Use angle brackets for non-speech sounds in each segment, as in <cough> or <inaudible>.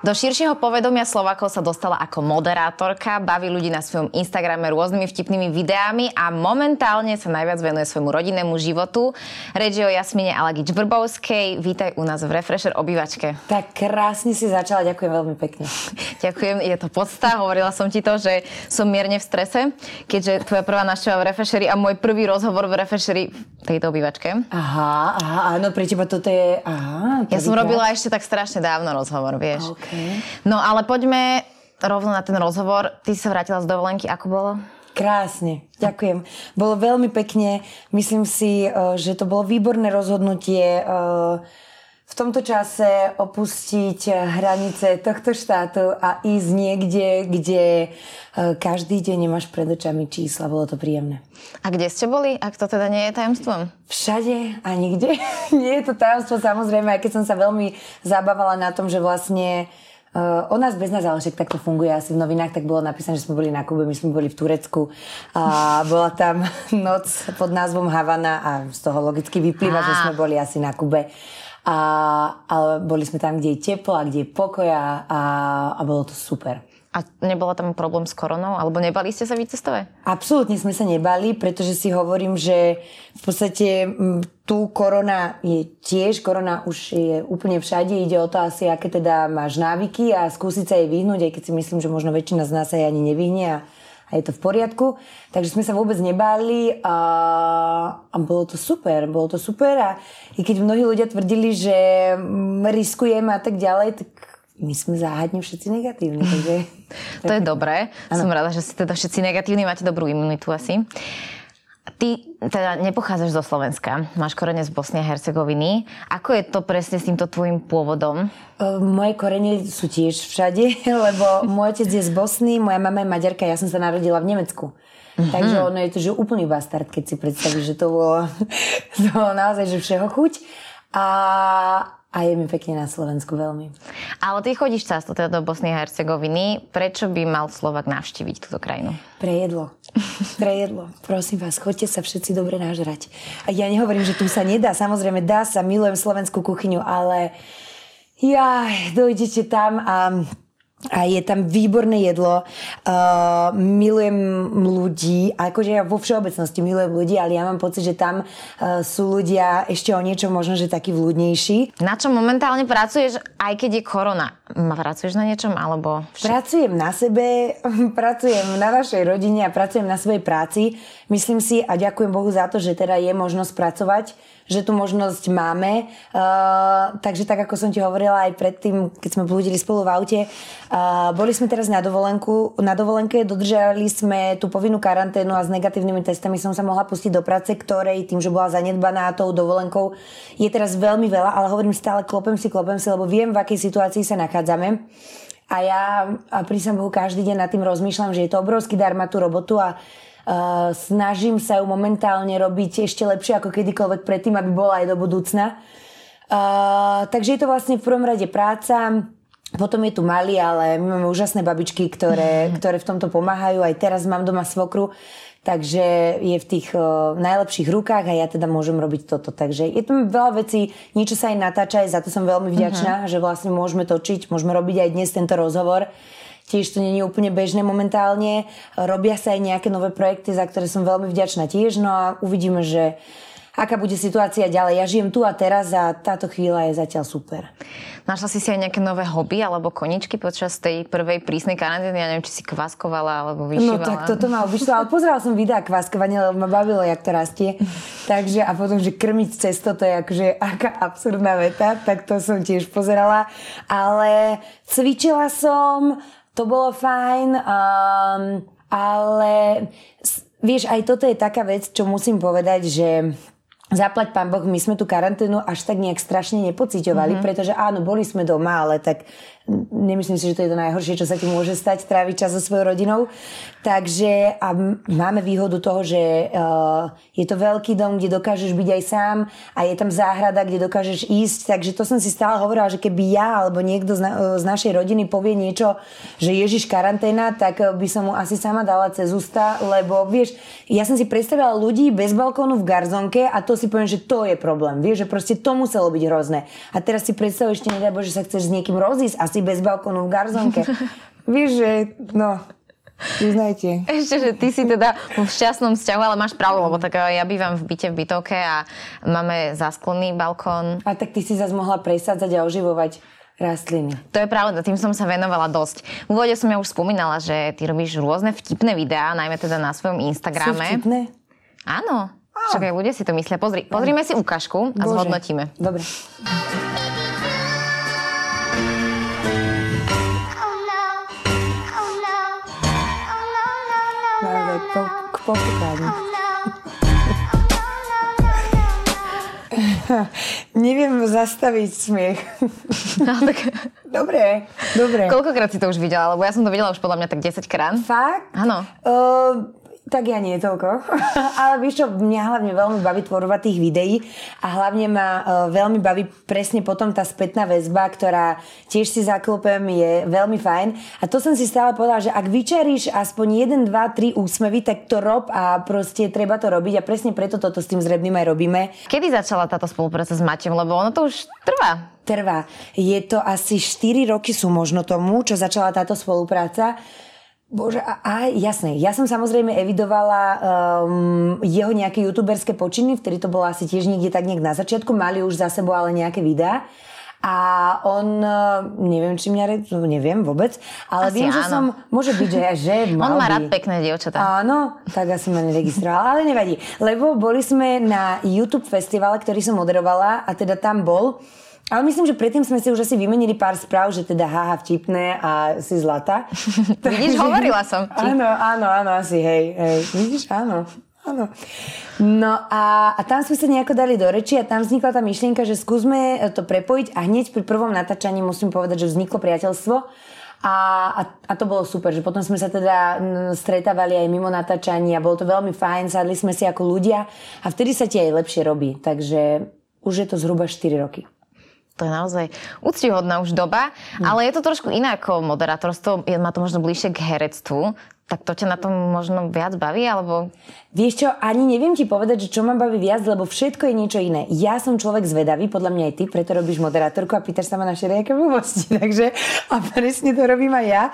Do širšieho povedomia Slovakov sa dostala ako moderátorka, baví ľudí na svojom Instagrame rôznymi vtipnými videami a momentálne sa najviac venuje svojmu rodinnému životu. Reč je o Jasmine Alagič Brbovskej. Vítaj u nás v Refresher obývačke. Tak krásne si začala, ďakujem veľmi pekne. <laughs> ďakujem, je to podsta. Hovorila som ti to, že som mierne v strese, keďže tvoja prvá návšteva v Refresheri a môj prvý rozhovor v Refresheri v tejto obývačke. Aha, aha, áno, pre teba toto je... Aha, ja som robila ešte tak strašne dávno rozhovor, vieš. Okay. No ale poďme rovno na ten rozhovor. Ty sa vrátila z dovolenky, ako bolo? Krásne, ďakujem. Bolo veľmi pekne. Myslím si, eh, že to bolo výborné rozhodnutie eh, v tomto čase opustiť hranice tohto štátu a ísť niekde, kde eh, každý deň nemáš pred očami čísla. Bolo to príjemné. A kde ste boli, ak to teda nie je tajomstvom? Všade a nikde. <laughs> nie je to tajomstvo samozrejme, aj keď som sa veľmi zabávala na tom, že vlastne Uh, o nás bez nás, ale však takto funguje asi v novinách, tak bolo napísané, že sme boli na Kube, my sme boli v Turecku a bola tam <laughs> noc pod názvom Havana a z toho logicky vyplýva, a. že sme boli asi na Kube. A, ale boli sme tam, kde je teplo a kde je pokoj a, a bolo to super. A nebola tam problém s koronou? Alebo nebali ste sa vycestovať? Absolútne sme sa nebali, pretože si hovorím, že v podstate tu korona je tiež, korona už je úplne všade, ide o to asi, aké teda máš návyky a skúsiť sa jej vyhnúť, aj keď si myslím, že možno väčšina z nás sa jej ani nevyhne a, a je to v poriadku. Takže sme sa vôbec nebáli a, a bolo to super, bolo to super a i keď mnohí ľudia tvrdili, že riskujeme a tak ďalej, tak my sme záhadne všetci negatívni. Takže... <laughs> to je dobré. Ano. Som rada, že ste teda všetci negatívni, máte dobrú imunitu asi. Ty teda nepochádzaš zo Slovenska, máš korene z Bosny a Hercegoviny. Ako je to presne s týmto tvojim pôvodom? Moje korene sú tiež všade, <laughs> lebo môj otec je z Bosny, moja mama je maďarka, ja som sa narodila v Nemecku. Mm-hmm. Takže ono je to že úplný bastard, keď si predstavíš, že to bolo, <laughs> to bolo naozaj že všeho chuť. A, a je mi pekne na Slovensku veľmi. Ale ty chodíš často teda do Bosny a Hercegoviny. Prečo by mal Slovak navštíviť túto krajinu? Pre jedlo. Pre jedlo. Prosím vás, chodte sa všetci dobre nažrať. A ja nehovorím, že tu sa nedá. Samozrejme, dá sa. Milujem slovenskú kuchyňu, ale ja, dojdete tam a a je tam výborné jedlo. Uh, milujem ľudí, akože ja vo všeobecnosti milujem ľudí, ale ja mám pocit, že tam uh, sú ľudia ešte o niečo možno, že takí vľúdnejší. Na čom momentálne pracuješ, aj keď je korona? Pracuješ na niečom, alebo... Všet... Pracujem na sebe, <laughs> pracujem na našej rodine a pracujem na svojej práci. Myslím si a ďakujem Bohu za to, že teda je možnosť pracovať že tu možnosť máme. Uh, takže tak, ako som ti hovorila aj predtým, keď sme blúdili spolu v aute, uh, boli sme teraz na dovolenku. Na dovolenke dodržali sme tú povinnú karanténu a s negatívnymi testami som sa mohla pustiť do práce, ktorej tým, že bola zanedbaná tou dovolenkou, je teraz veľmi veľa, ale hovorím stále, klopem si, klopem si, lebo viem, v akej situácii sa nachádzame. A ja, a pri Bohu, každý deň nad tým rozmýšľam, že je to obrovský dar mať tú robotu a Uh, snažím sa ju momentálne robiť ešte lepšie ako kedykoľvek predtým, aby bola aj do budúcna. Uh, takže je to vlastne v prvom rade práca, potom je tu malý, ale my máme úžasné babičky, ktoré, <laughs> ktoré v tomto pomáhajú. Aj teraz mám doma svokru, takže je v tých uh, najlepších rukách a ja teda môžem robiť toto. Takže je tu veľa vecí, niečo sa aj natáča, aj za to som veľmi vďačná, uh-huh. že vlastne môžeme točiť, môžeme robiť aj dnes tento rozhovor. Tiež to je úplne bežné momentálne. Robia sa aj nejaké nové projekty, za ktoré som veľmi vďačná tiež. No a uvidíme, že aká bude situácia ďalej. Ja žijem tu a teraz a táto chvíľa je zatiaľ super. Našla si si aj nejaké nové hobby alebo koničky počas tej prvej prísnej karantény? Ja neviem, či si kvaskovala alebo vyšívala. No tak toto ma obyšlo, ale pozerala som videa kvaskovania, lebo ma bavilo, jak to rastie. Takže a potom, že krmiť cesto, to je akože aká absurdná veta, tak to som tiež pozerala. Ale cvičila som, to bolo fajn, um, ale vieš, aj toto je taká vec, čo musím povedať, že zaplať pán Boh, my sme tú karanténu až tak nejak strašne nepociťovali, mm-hmm. pretože áno, boli sme doma, ale tak nemyslím si, že to je to najhoršie, čo sa ti môže stať, tráviť čas so svojou rodinou. Takže a máme výhodu toho, že uh, je to veľký dom, kde dokážeš byť aj sám a je tam záhrada, kde dokážeš ísť. Takže to som si stále hovorila, že keby ja alebo niekto z, na, z našej rodiny povie niečo, že Ježiš karanténa, tak by som mu asi sama dala cez ústa, lebo vieš, ja som si predstavila ľudí bez balkónu v garzonke a to si poviem, že to je problém. Vieš, že proste to muselo byť hrozné. A teraz si predstav ešte, nedaj sa chceš s niekým rozísť asi bez balkónu v garzonke. <laughs> vieš, že no, Uznajte. Ešte, že ty si teda v šťastnom vzťahu, ale máš pravdu, lebo tak ja bývam v byte v bytovke a máme zasklený balkón. A tak ty si zase mohla presádzať a oživovať rastliny. To je pravda, tým som sa venovala dosť. V úvode som ja už spomínala, že ty robíš rôzne vtipné videá, najmä teda na svojom Instagrame. Sú vtipné? Áno. Však aj ľudia si to myslia. Pozri, pozrime si ukážku a Bože. zhodnotíme. Dobre. Po, k popukaniu. Neviem zastaviť smiech. No, tak... Dobre, dobre. Koľkokrát si to už videla? Lebo ja som to videla už podľa mňa tak 10 krát. Fakt? Áno. Uh, tak ja nie toľko. <laughs> Ale vieš čo, mňa hlavne veľmi baví tvorovať tých videí a hlavne ma uh, veľmi baví presne potom tá spätná väzba, ktorá tiež si zaklopem, je veľmi fajn. A to som si stále povedala, že ak vyčaríš aspoň 1, 2, 3 úsmevy, tak to rob a proste treba to robiť a presne preto toto s tým zrebným aj robíme. Kedy začala táto spolupráca s Maťom? Lebo ono to už trvá trvá. Je to asi 4 roky sú možno tomu, čo začala táto spolupráca. Bože, a, a jasné, ja som samozrejme evidovala um, jeho nejaké youtuberské počiny, vtedy to bolo asi tiež niekde tak nejak na začiatku, mali už za sebou ale nejaké videá. A on, uh, neviem, či mňa, no, neviem vôbec, ale asi viem, áno. že som, môže byť, že, že <laughs> mal On má by. rád pekné dievčatá. Áno, tak asi ma neregistroval, ale nevadí. Lebo boli sme na YouTube festivale, ktorý som moderovala a teda tam bol ale myslím, že predtým sme si už asi vymenili pár správ, že teda haha vtipné a si zlata. <laughs> Vidíš, hovorila som ti. Áno, áno, áno, asi hej, hej. Vidíš, áno. Áno. No a, a tam sme sa nejako dali do reči a tam vznikla tá myšlienka, že skúsme to prepojiť a hneď pri prvom natáčaní musím povedať, že vzniklo priateľstvo a, a, a to bolo super, že potom sme sa teda stretávali aj mimo natáčania, bolo to veľmi fajn, sadli sme si ako ľudia a vtedy sa ti aj lepšie robí, takže už je to zhruba 4 roky to je naozaj úctihodná už doba, hm. ale je to trošku iné ako moderátorstvo, má to možno bližšie k herectvu, tak to ťa na tom možno viac baví, alebo... Vieš čo, ani neviem ti povedať, že čo ma baví viac, lebo všetko je niečo iné. Ja som človek zvedavý, podľa mňa aj ty, preto robíš moderátorku a pýtaš sa ma na všelijaké blbosti, <laughs> takže a presne to robím aj ja,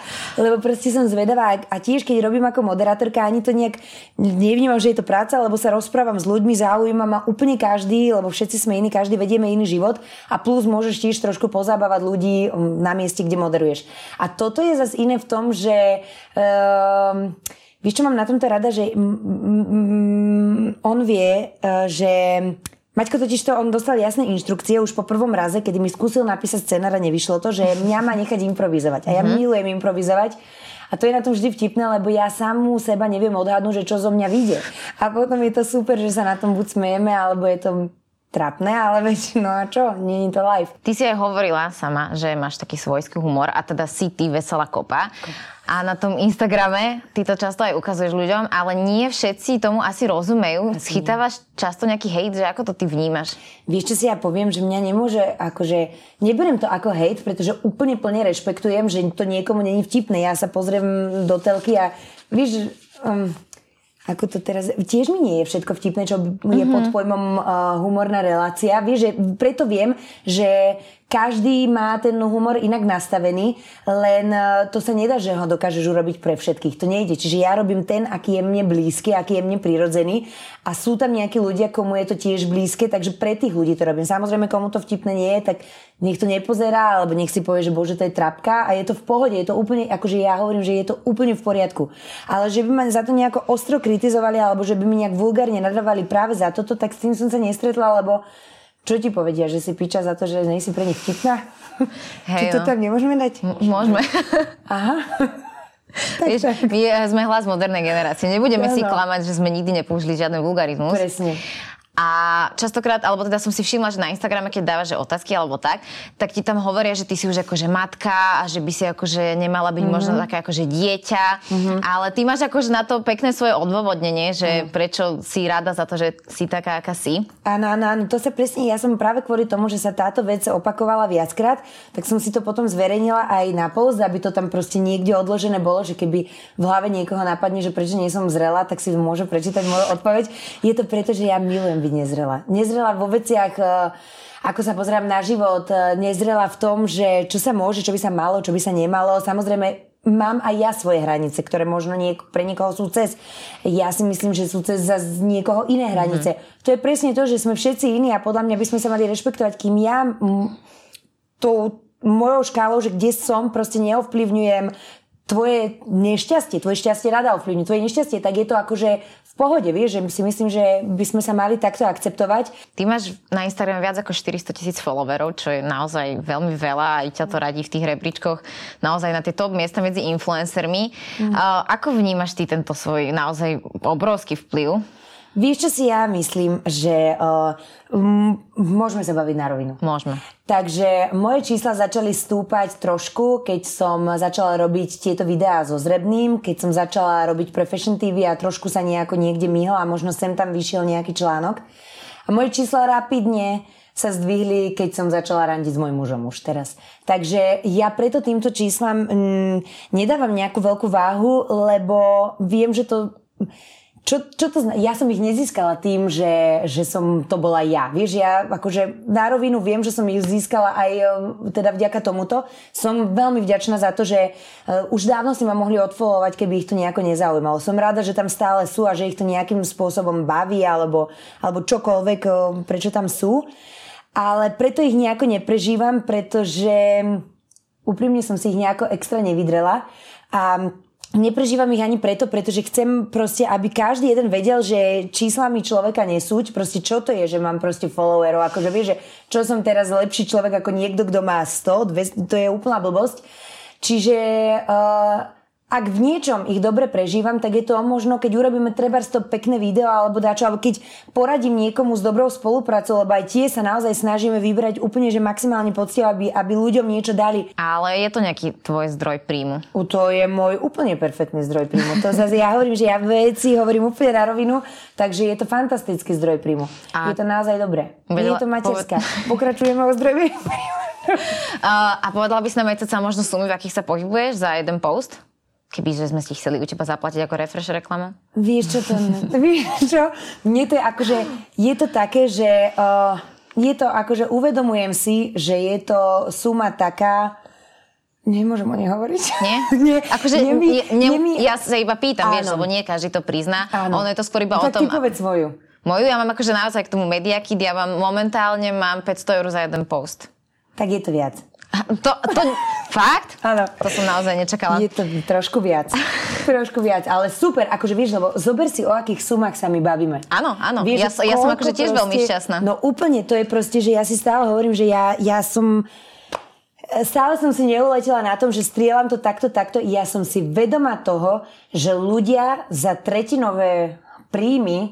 lebo proste som zvedavá a tiež keď robím ako moderátorka, ani to nejak nevnímam, že je to práca, lebo sa rozprávam s ľuďmi, zaujíma ma úplne každý, lebo všetci sme iní, každý vedieme iný život a plus môžeš tiež trošku pozabávať ľudí um, na mieste, kde moderuješ. A toto je zase iné v tom, že uh, um, Vieš, čo mám na tomto rada, že mm, on vie, uh, že Maťko totiž to, on dostal jasné inštrukcie už po prvom raze, kedy mi skúsil napísať scenár a nevyšlo to, že mňa má nechať improvizovať. A ja mm-hmm. milujem improvizovať. A to je na tom vždy vtipné, lebo ja samú seba neviem odhadnúť, že čo zo mňa vyjde. A potom je to super, že sa na tom buď smejeme, alebo je to trapné, ale <laughs> veď, no a čo, není to live. Ty si aj hovorila sama, že máš taký svojský humor a teda si ty veselá kopa. A na tom Instagrame ty to často aj ukazuješ ľuďom, ale nie všetci tomu asi rozumejú. Asi Schytávaš často nejaký hejt, že ako to ty vnímaš? Vieš, čo si ja poviem, že mňa nemôže, akože, neberiem to ako hejt, pretože úplne plne rešpektujem, že to niekomu není vtipné. Ja sa pozriem do telky a víš, um, ako to teraz, tiež mi nie je všetko vtipné, čo je mm-hmm. pod pojmom uh, humorná relácia. Vieš, že preto viem, že každý má ten humor inak nastavený, len e, to sa nedá, že ho dokážeš urobiť pre všetkých. To nejde. Čiže ja robím ten, aký je mne blízky, aký je mne prirodzený a sú tam nejakí ľudia, komu je to tiež blízke, takže pre tých ľudí to robím. Samozrejme, komu to vtipné nie je, tak nech to nepozerá, alebo nech si povie, že bože, to je trapka a je to v pohode, je to úplne, akože ja hovorím, že je to úplne v poriadku. Ale že by ma za to nejako ostro kritizovali, alebo že by mi nejak vulgárne nadávali práve za toto, tak s tým som sa nestretla, lebo čo ti povedia, že si piča za to, že nejsi pre nich vtipná? <laughs> Hej, Či to no. tam nemôžeme dať? M- môžeme. <laughs> Aha. tak, <laughs> Vieš, tak. my sme hlas modernej generácie. Nebudeme no, si klamať, že sme nikdy nepoužili žiadny vulgarizmus. Presne. A častokrát, alebo teda som si všimla, že na Instagrame, keď dávaš že otázky alebo tak, tak ti tam hovoria, že ty si už akože matka a že by si akože nemala byť mm-hmm. možno také akože dieťa. Mm-hmm. Ale ty máš akože na to pekné svoje odôvodnenie, že mm. prečo si rada za to, že si taká, aká si. Áno, áno, áno, to sa presne, ja som práve kvôli tomu, že sa táto vec opakovala viackrát, tak som si to potom zverejnila aj na post, aby to tam proste niekde odložené bolo, že keby v hlave niekoho napadne, že prečo nie som zrela, tak si môže prečítať moju odpoveď. Je to preto, že ja milujem byť nezrela. Nezrela vo veciach, e, ako sa pozerám na život, e, nezrela v tom, že čo sa môže, čo by sa malo, čo by sa nemalo. Samozrejme, mám aj ja svoje hranice, ktoré možno niek- pre niekoho sú cez. Ja si myslím, že sú cez za niekoho iné hranice. Mm-hmm. To je presne to, že sme všetci iní a podľa mňa by sme sa mali rešpektovať, kým ja m- tou mojou škálou, že kde som, proste neovplyvňujem tvoje nešťastie, tvoje šťastie rada ovplyvní, tvoje nešťastie, tak je to akože v pohode, vieš, že si myslím, že by sme sa mali takto akceptovať. Ty máš na Instagrame viac ako 400 tisíc followerov, čo je naozaj veľmi veľa a ťa to radí v tých rebríčkoch naozaj na tie top miesta medzi influencermi. Mm. Ako vnímaš ty tento svoj naozaj obrovský vplyv? Vieš, čo si ja myslím, že uh, m- môžeme sa baviť na rovinu. Môžeme. Takže moje čísla začali stúpať trošku, keď som začala robiť tieto videá so Zrebným, keď som začala robiť pre Fashion TV a trošku sa nejako niekde myhla a možno sem tam vyšiel nejaký článok. A moje čísla rapidne sa zdvihli, keď som začala randiť s mojim mužom už teraz. Takže ja preto týmto číslam mm, nedávam nejakú veľkú váhu, lebo viem, že to čo, čo to znamená? Ja som ich nezískala tým, že, že som to bola ja. Vieš, ja akože na rovinu viem, že som ich získala aj e, teda vďaka tomuto. Som veľmi vďačná za to, že uh, už dávno si ma mohli odfollowovať, keby ich to nejako nezaujímalo. Som rada, že tam stále sú a že ich to nejakým spôsobom baví alebo, alebo čokoľvek, uh, prečo tam sú. Ale preto ich nejako neprežívam, pretože úprimne som si ich nejako extra nevydrela. A neprežívam ich ani preto, pretože chcem proste, aby každý jeden vedel, že číslami človeka nesúť, proste čo to je, že mám proste followerov, akože vieš, že čo som teraz lepší človek ako niekto, kto má 100, 200, to je úplná blbosť. Čiže uh, ak v niečom ich dobre prežívam, tak je to možno, keď urobíme treba to pekné video alebo dačo, alebo keď poradím niekomu s dobrou spoluprácou, lebo aj tie sa naozaj snažíme vybrať úplne, že maximálne poctivo, aby, aby ľuďom niečo dali. Ale je to nejaký tvoj zdroj príjmu? U to je môj úplne perfektný zdroj príjmu. To zase ja hovorím, že ja veci hovorím úplne na rovinu, takže je to fantastický zdroj príjmu. A... Je to naozaj dobré. Vedela... Je to materská. Poved... <laughs> Pokračujeme o zdroj príjmu. a povedala by si nám aj možno sumy, v akých sa pohybuješ za jeden post? Keby sme si chceli u teba zaplatiť ako refresh reklama? Vieš čo to... <laughs> vieš čo? Mne to je akože... Je to také, že... Uh, je to akože uvedomujem si, že je to suma taká, Nemôžem o nej hovoriť. Nie? <laughs> nie akože nemi, ne, nemi... ja sa iba pýtam, áno. vieš, lebo nie každý to prizná. Áno. Ono je to skôr iba no, o tom... Tak ty povedz svoju. Moju ja mám akože naozaj k tomu mediakit, ja mám momentálne mám 500 eur za jeden post. Tak je to viac. To, to, fakt? Áno. To som naozaj nečakala. Je to trošku viac. trošku viac, ale super, akože vieš, lebo zober si, o akých sumách sa my bavíme. Áno, áno. Vieš, ja, ja som akože tiež proste, veľmi šťastná. No úplne, to je proste, že ja si stále hovorím, že ja, ja som... Stále som si neuletela na tom, že strieľam to takto, takto. Ja som si vedoma toho, že ľudia za tretinové príjmy e,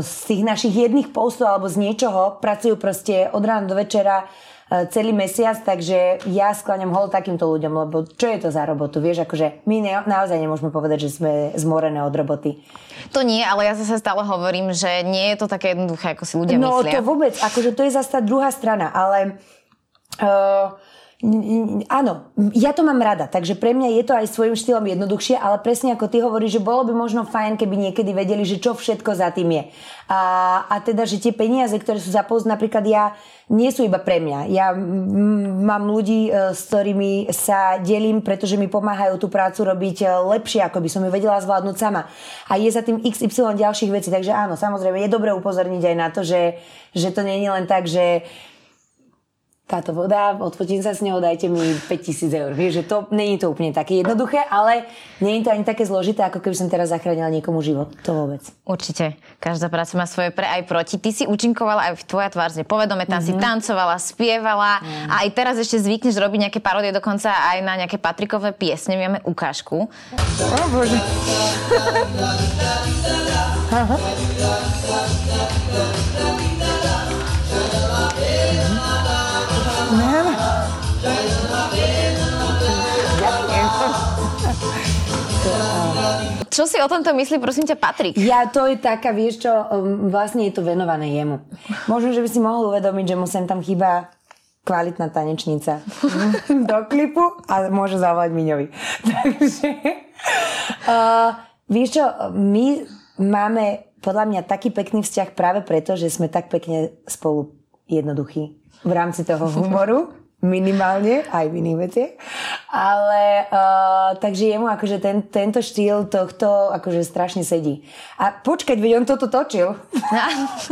z tých našich jedných postov alebo z niečoho pracujú proste od rána do večera celý mesiac, takže ja skláňam hol takýmto ľuďom, lebo čo je to za robotu? Vieš, akože my ne, naozaj nemôžeme povedať, že sme zmorené od roboty. To nie, ale ja zase stále hovorím, že nie je to také jednoduché, ako si ľudia no, myslia. No to vôbec, akože to je zase tá druhá strana, ale... Uh, Áno, ja to mám rada, takže pre mňa je to aj svojím štýlom jednoduchšie, ale presne ako ty hovoríš, že bolo by možno fajn, keby niekedy vedeli, že čo všetko za tým je. A, a teda, že tie peniaze, ktoré sú za post, napríklad ja, nie sú iba pre mňa. Ja m- mám ľudí, e, s ktorými sa delím, pretože mi pomáhajú tú prácu robiť e, lepšie, ako by som ju vedela zvládnuť sama. A je za tým XY ďalších vecí, takže áno, samozrejme, je dobré upozorniť aj na to, že, že to nie je len tak, že táto voda, odfotím sa s ňou, dajte mi 5000 eur. Vieš, že to není to úplne také jednoduché, ale nie je to ani také zložité, ako keby som teraz zachránila niekomu život. To vôbec. Určite. Každá práca má svoje pre aj proti. Ty si účinkovala aj v tvoja tvár povedome, tam mm-hmm. si tancovala, spievala mm. a aj teraz ešte zvykneš robiť nejaké parodie, dokonca aj na nejaké Patrikové piesne. Máme ukážku. O Bože. <laughs> Aha. Čo si o tomto myslí, prosím ťa, Patrik? Ja, to je taká, vieš čo, um, vlastne je to venované jemu. Možno, že by si mohol uvedomiť, že mu sem tam chýba kvalitná tanečnica <laughs> do klipu a môže zavolať Miňovi. <laughs> Takže, uh, vieš čo, my máme podľa mňa taký pekný vzťah práve preto, že sme tak pekne spolu jednoduchí v rámci toho humoru <laughs> minimálne, aj v iných veciach. Ale uh, takže jemu akože ten, tento štýl tohto akože strašne sedí. A počkať, veď on toto točil.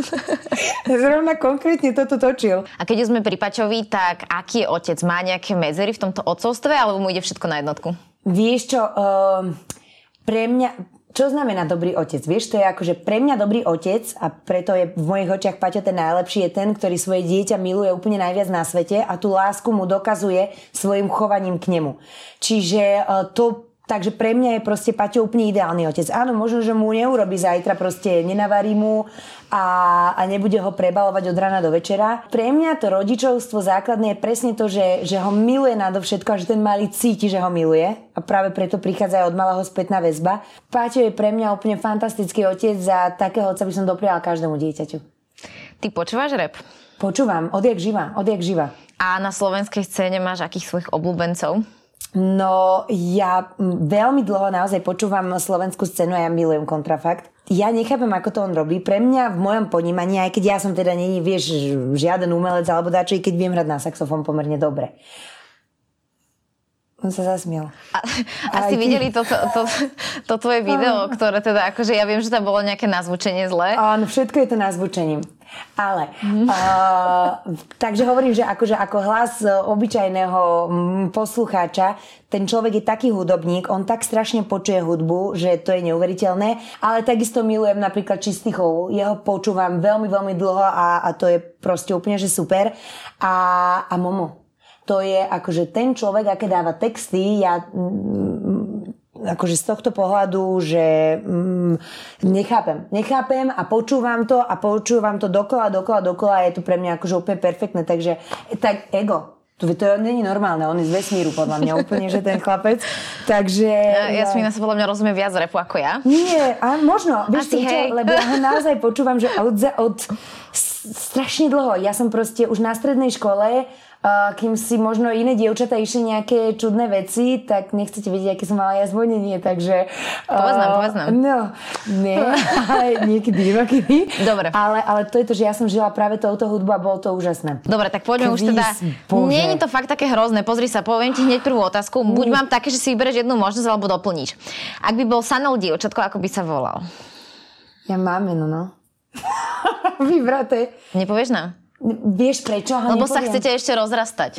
<laughs> Zrovna konkrétne toto točil. A keď sme pri Pačovi, tak aký je otec? Má nejaké medzery v tomto otcovstve, alebo mu ide všetko na jednotku? Vieš čo, uh, pre mňa, čo znamená dobrý otec? Vieš, to je akože pre mňa dobrý otec a preto je v mojich očiach Paťo ten najlepší, je ten, ktorý svoje dieťa miluje úplne najviac na svete a tú lásku mu dokazuje svojim chovaním k nemu. Čiže e, to Takže pre mňa je proste Paťo úplne ideálny otec. Áno, možno, že mu neurobi zajtra, proste nenavarí mu a, a nebude ho prebalovať od rana do večera. Pre mňa to rodičovstvo základné je presne to, že, že ho miluje nadovšetko a že ten malý cíti, že ho miluje a práve preto prichádza aj od malého spätná väzba. Paťo je pre mňa úplne fantastický otec za takého otca by som dopriala každému dieťaťu. Ty počúvaš rap? Počúvam, odjak živa, odjak živa. A na slovenskej scéne máš akých svojich obľúbencov? No, ja veľmi dlho naozaj počúvam slovenskú scénu a ja milujem kontrafakt. Ja nechápem, ako to on robí. Pre mňa v mojom ponímaní, aj keď ja som teda není, vieš, žiaden umelec alebo dačo, i keď viem hrať na saxofón pomerne dobre. On sa zasmiel. A, a ste ty... videli to, to, to, to tvoje video, ktoré teda, akože ja viem, že tam bolo nejaké nazvučenie zlé. Áno, všetko je to nazvučením. Ale, mm. uh, takže hovorím, že akože ako hlas obyčajného poslucháča, ten človek je taký hudobník, on tak strašne počuje hudbu, že to je neuveriteľné, ale takisto milujem napríklad Čistichov, jeho počúvam veľmi, veľmi dlho a, a to je proste úplne, že super. A, a Momo, to je akože ten človek, aké dáva texty, ja mm, akože z tohto pohľadu, že mm, nechápem. Nechápem a počúvam to a počúvam to dokola, dokola, dokola a je to pre mňa akože úplne perfektné. Takže tak ego. To, to není normálne, on je z vesmíru podľa mňa <laughs> úplne, že ten chlapec. Takže... Ja, Jasmína sa podľa mňa rozumie viac repu ako ja. Nie, a možno, vieš Asi, čo, lebo ja <laughs> naozaj počúvam, že od, od strašne dlho. Ja som proste už na strednej škole kým si možno iné dievčatá išli nejaké čudné veci, tak nechcete vedieť, aké som mala ja zvonenie, takže... Poznám, uh, poznám. No, nie, ale <laughs> niekedy inokedy. Dobre. Ale, ale to je to, že ja som žila práve touto hudbu a bolo to úžasné. Dobre, tak poďme Kvíz, už teda... Nie je to fakt také hrozné. Pozri sa, poviem ti hneď prvú otázku. Buď mám také, že si vyberieš jednu možnosť, alebo doplníš. Ak by bol Sanol dievčatko, ako by sa volal? Ja mám meno, no. <laughs> Vybraté. Nepovieš nám? Vieš prečo? Lebo nepoviem. sa chcete ešte rozrastať.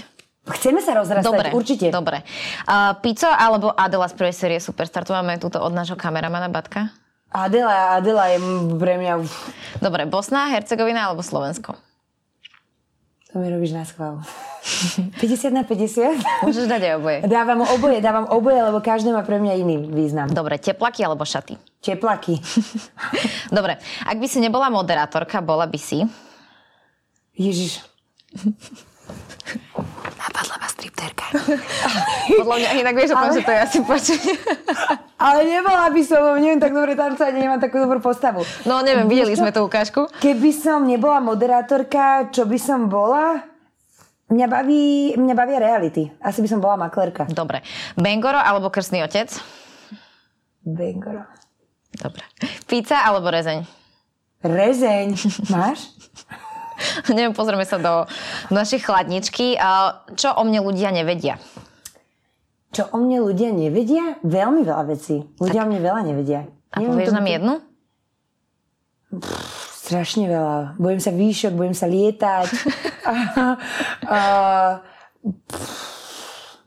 Chceme sa rozrastať, dobre, určite. Dobre. Uh, Pico alebo Adela z prvej série Superstar? Tu máme túto od nášho kameramana Batka. Adela, Adela je pre mňa... Dobre, Bosna, Hercegovina alebo Slovensko? To mi robíš na schvál. <laughs> 50 na 50? Môžeš dať aj oboje. Dávam oboje, dávam oboje, lebo každý má pre mňa iný význam. Dobre, teplaky alebo šaty? Teplaky. <laughs> Dobre, ak by si nebola moderátorka, bola by si... Ježiš. <laughs> Napadla ma stripterka. <laughs> Podľa mňa inak vieš ale... že to je asi počuť. <laughs> ale nebola by som, neviem tak dobre tancovať, nemám takú dobrú postavu. No neviem, videli sme tú ukážku. Keby som nebola moderátorka, čo by som bola? Mňa baví, mňa baví reality. Asi by som bola maklerka. Dobre. Bengoro alebo krstný otec? Bengoro. Dobre. Pizza alebo rezeň? Rezeň. Máš? <laughs> Neviem, pozrieme sa do, do našej chladničky. Čo o mne ľudia nevedia? Čo o mne ľudia nevedia? Veľmi veľa vecí. Ľudia tak. o mne veľa nevedia. A Neviem, povieš nám jednu? Pff, Strašne veľa. Bojím sa výšok, bojím sa lietať. <laughs> a, a,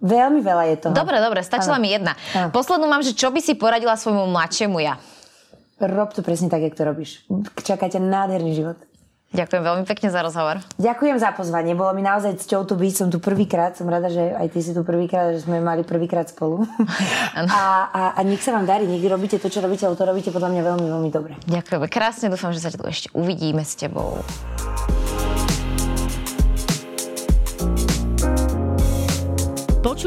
veľmi veľa je toho. Dobre, dobre, stačila ano. mi jedna. Ano. Poslednú mám, že čo by si poradila svojmu mladšiemu ja? Rob to presne tak, jak to robíš. Čakáte nádherný život. Ďakujem veľmi pekne za rozhovor. Ďakujem za pozvanie. Bolo mi naozaj cťou tu byť. Som tu prvýkrát. Som rada, že aj ty si tu prvýkrát, že sme mali prvýkrát spolu. <laughs> a, a, a nech sa vám darí. Nech robíte to, čo robíte, ale to robíte podľa mňa veľmi, veľmi dobre. Ďakujem. Krásne dúfam, že sa tu ešte uvidíme s tebou.